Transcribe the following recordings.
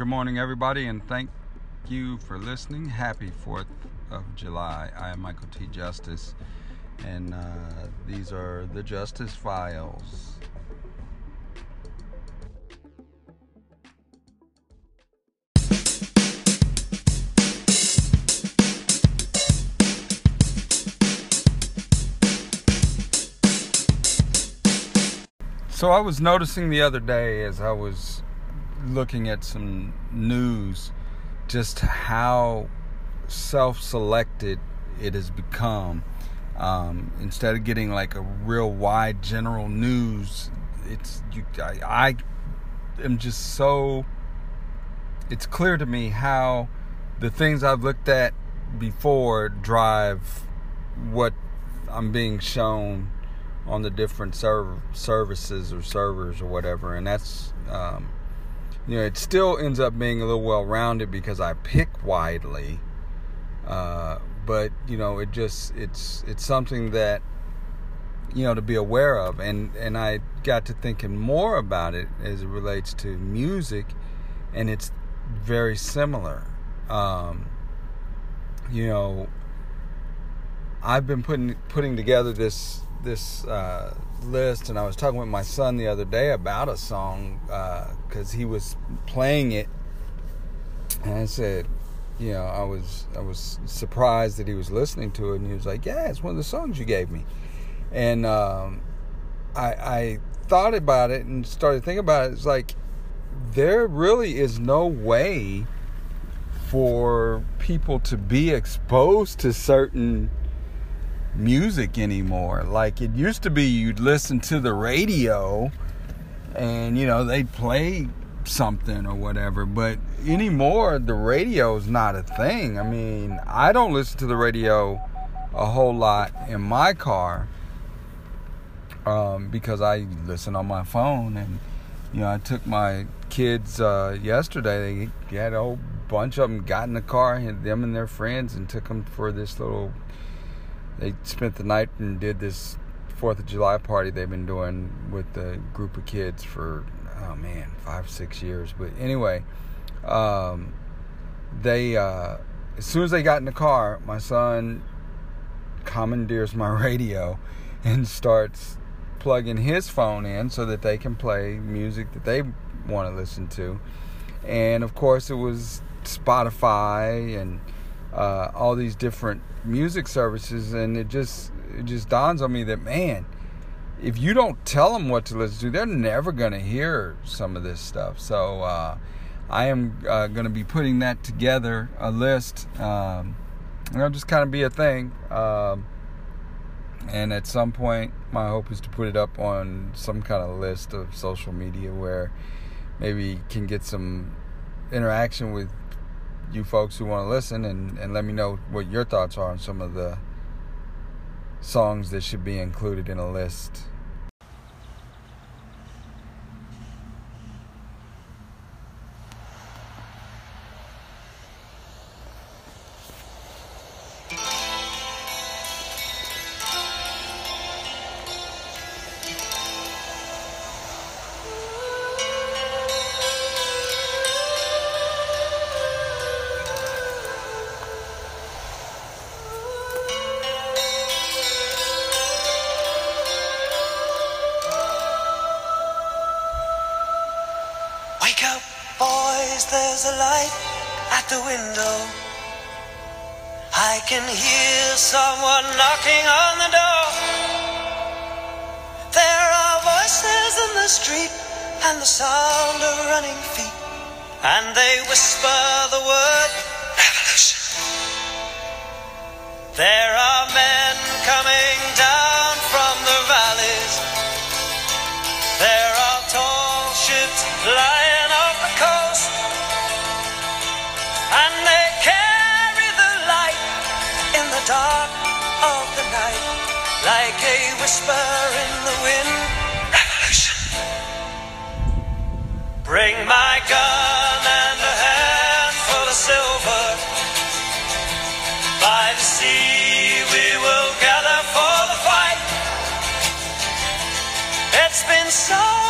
Good morning, everybody, and thank you for listening. Happy 4th of July. I am Michael T. Justice, and uh, these are the Justice Files. So I was noticing the other day as I was looking at some news just how self-selected it has become. Um, instead of getting like a real wide general news, it's you, I, I am just so. It's clear to me how the things I've looked at before drive what I'm being shown on the different serv- services or servers or whatever, and that's um, you know it still ends up being a little well rounded because I pick widely, uh, but you know it just it's it's something that you know to be aware of, and and I got to thinking more about it as it relates to music, and it's very similar. Um, you know, I've been putting putting together this this uh, list, and I was talking with my son the other day about a song because uh, he was playing it, and I said, you know, I was I was surprised that he was listening to it, and he was like, "Yeah, it's one of the songs you gave me," and um, I, I thought about it and started thinking about it. It's like there really is no way for people to be exposed to certain music anymore. Like it used to be, you'd listen to the radio and, you know, they'd play something or whatever. But anymore, the radio is not a thing. I mean, I don't listen to the radio a whole lot in my car um, because I listen on my phone. And, you know, I took my kids uh, yesterday, they had a whole bunch of them got in the car, and them and their friends, and took them for this little they spent the night and did this Fourth of July party they've been doing with the group of kids for oh man five six years. But anyway, um, they uh, as soon as they got in the car, my son commandeers my radio and starts plugging his phone in so that they can play music that they want to listen to. And of course, it was Spotify and uh, all these different music services, and it just it just dawns on me that man, if you don't tell them what to listen to, they're never going to hear some of this stuff. So uh, I am uh, going to be putting that together, a list. Um, it'll just kind of be a thing. Um, and at some point, my hope is to put it up on some kind of list of social media where maybe can get some interaction with you folks who want to listen and, and let me know what your thoughts are on some of the songs that should be included in a list. Light at the window. I can hear someone knocking on the door. There are voices in the street and the sound of running feet, and they whisper the word whisper in the wind. Revolution. Bring my gun and a handful of silver. By the sea we will gather for the fight. It's been so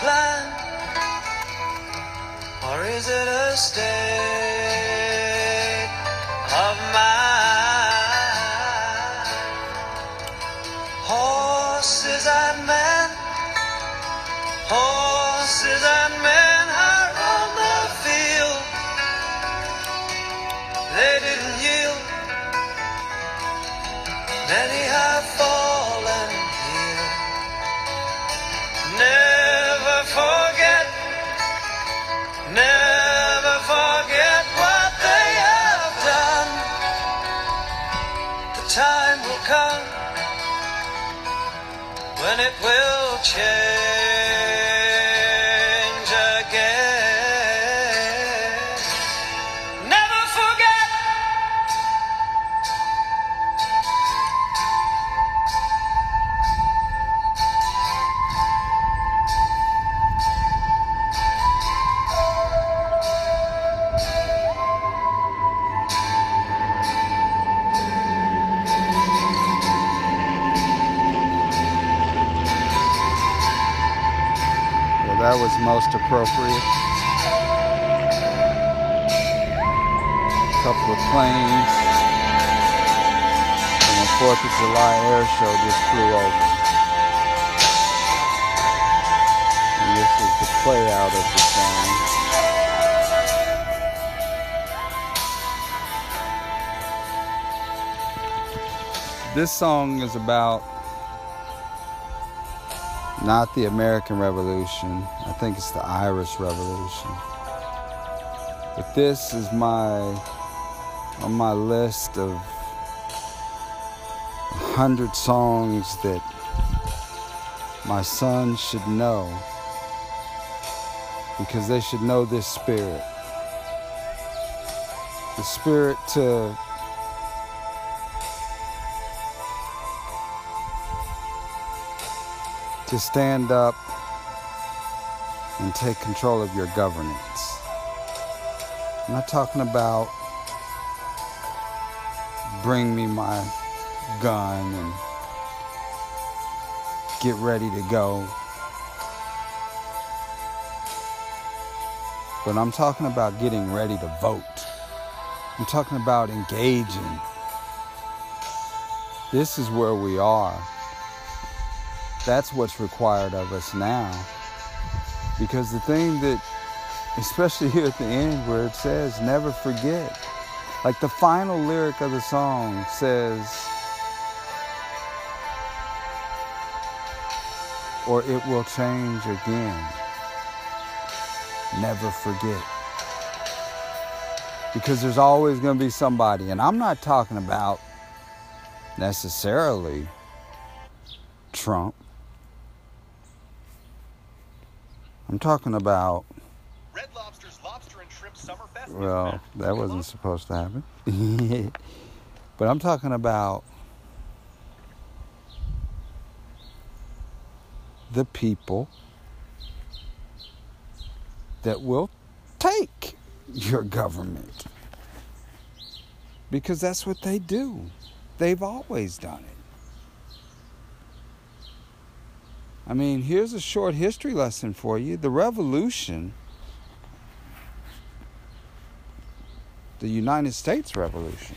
plan. Or is it a state when it will change that was most appropriate. A couple of planes from a 4th of July air show just flew over. And this is the play out of the song. This song is about not the American Revolution. I think it's the Irish Revolution. But this is my on my list of a hundred songs that my son should know because they should know this spirit. The spirit to to stand up and take control of your governance. I'm not talking about bring me my gun and get ready to go. But I'm talking about getting ready to vote. I'm talking about engaging. This is where we are. That's what's required of us now. Because the thing that, especially here at the end where it says, never forget. Like the final lyric of the song says, or it will change again. Never forget. Because there's always going to be somebody, and I'm not talking about necessarily Trump. I'm talking about. Red Lobster's Lobster and Shrimp Summer Fest. Well, that wasn't supposed to happen. but I'm talking about the people that will take your government. Because that's what they do. They've always done it. I mean, here's a short history lesson for you. The revolution, the United States Revolution,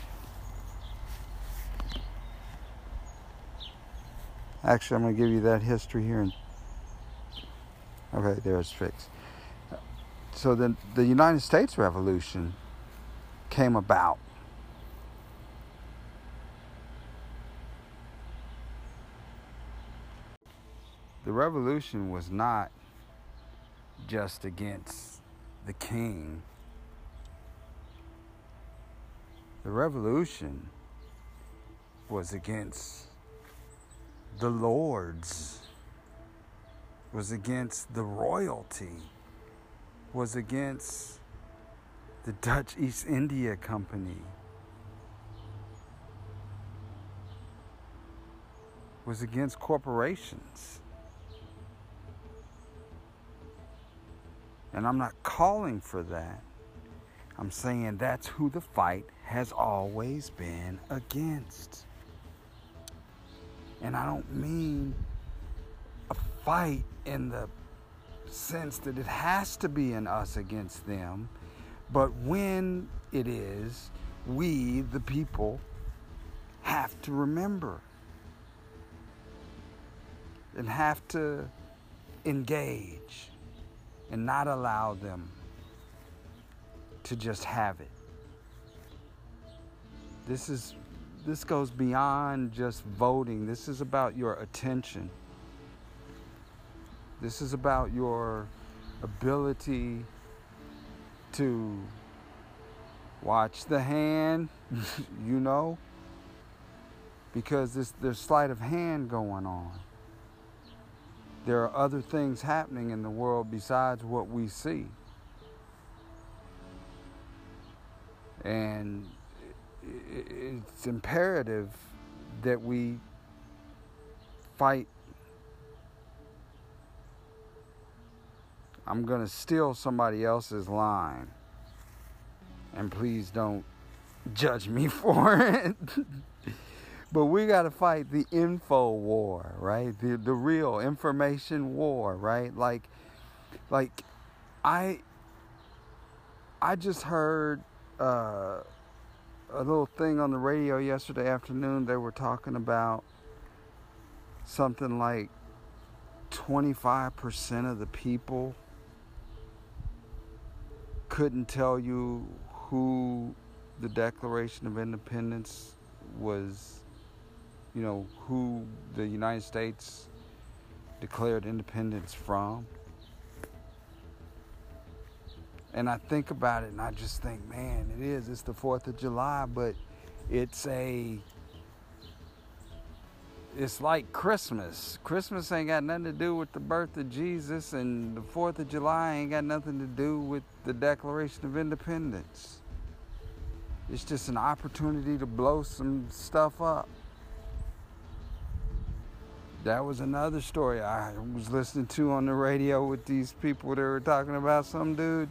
actually, I'm going to give you that history here. In, okay, there's fixed. So the, the United States Revolution came about the revolution was not just against the king. The revolution was against the lords, was against the royalty, was against the Dutch East India Company, was against corporations. And I'm not calling for that. I'm saying that's who the fight has always been against. And I don't mean a fight in the sense that it has to be an us against them, but when it is, we, the people, have to remember and have to engage and not allow them to just have it. This is this goes beyond just voting. This is about your attention. This is about your ability to watch the hand, you know, because this, there's sleight of hand going on there are other things happening in the world besides what we see. And it's imperative that we fight. I'm going to steal somebody else's line. And please don't judge me for it. But we got to fight the info war, right? The the real information war, right? Like like I I just heard uh, a little thing on the radio yesterday afternoon. They were talking about something like 25% of the people couldn't tell you who the Declaration of Independence was you know, who the United States declared independence from. And I think about it and I just think, man, it is. It's the 4th of July, but it's a. It's like Christmas. Christmas ain't got nothing to do with the birth of Jesus, and the 4th of July ain't got nothing to do with the Declaration of Independence. It's just an opportunity to blow some stuff up that was another story I was listening to on the radio with these people that were talking about some dude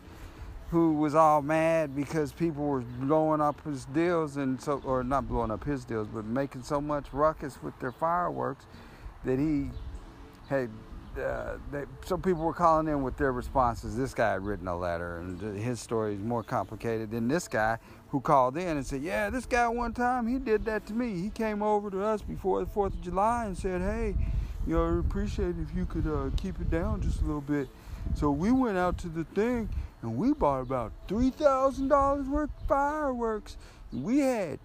who was all mad because people were blowing up his deals and so or not blowing up his deals but making so much ruckus with their fireworks that he had uh, they, some people were calling in with their responses. This guy had written a letter, and his story is more complicated than this guy who called in and said, "Yeah, this guy one time he did that to me. He came over to us before the Fourth of July and said, "Hey, you know, I'd appreciate if you could uh, keep it down just a little bit." So we went out to the thing and we bought about three thousand dollars worth of fireworks. We had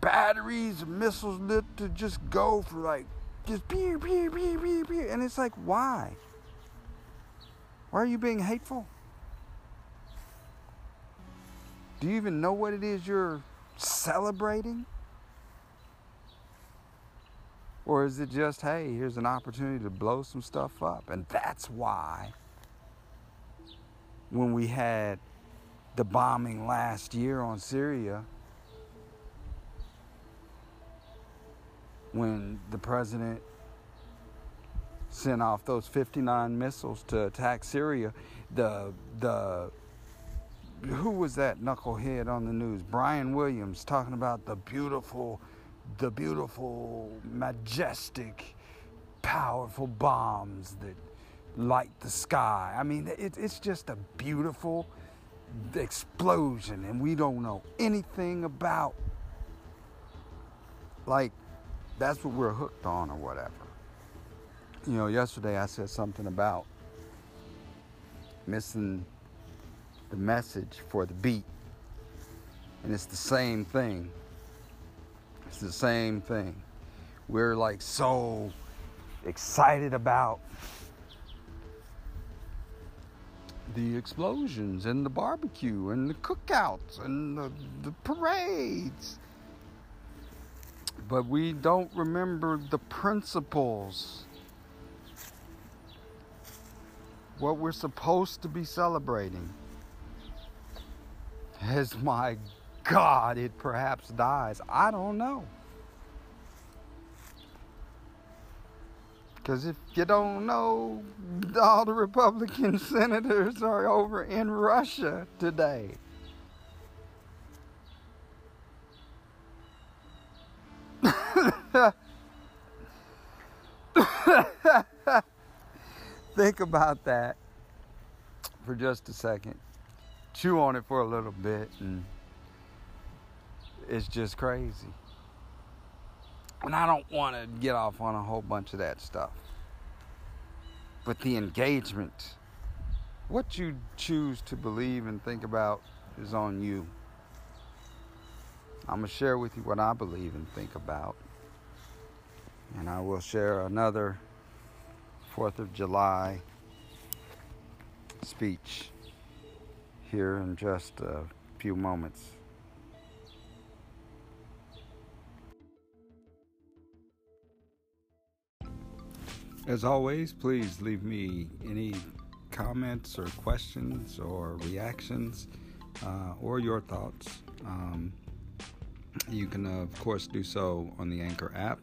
batteries missiles lit to just go for like just pew, pew, pew, pew, pew. And it's like, why? Why are you being hateful? Do you even know what it is you're celebrating? Or is it just, hey, here's an opportunity to blow some stuff up? And that's why when we had the bombing last year on Syria, when the president sent off those 59 missiles to attack Syria, the the who was that knucklehead on the news? Brian Williams talking about the beautiful, the beautiful, majestic, powerful bombs that light the sky. I mean, it, it's just a beautiful explosion, and we don't know anything about. Like, that's what we're hooked on, or whatever. You know, yesterday I said something about missing the message for the beat. And it's the same thing. It's the same thing. We're like so excited about the explosions and the barbecue and the cookouts and the, the parades. But we don't remember the principles. What we're supposed to be celebrating as my God, it perhaps dies. I don't know. Because if you don't know, all the Republican senators are over in Russia today. Think about that for just a second chew on it for a little bit and it's just crazy. And I don't want to get off on a whole bunch of that stuff. But the engagement, what you choose to believe and think about is on you. I'm going to share with you what I believe and think about. And I will share another 4th of July speech here in just a few moments. As always, please leave me any comments or questions or reactions uh, or your thoughts. Um, you can, of course, do so on the Anchor app,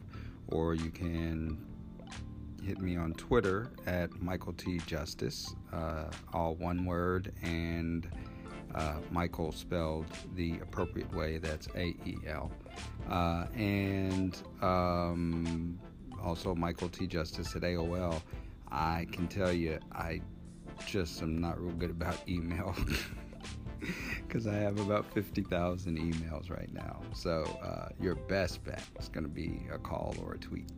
or you can hit me on Twitter at Michael T. Justice, uh, all one word, and uh, Michael spelled the appropriate way. That's A E L. Uh, and um, also Michael T. Justice at AOL. I can tell you, I just am not real good about email. because I have about 50,000 emails right now. So, uh, your best bet is going to be a call or a tweet.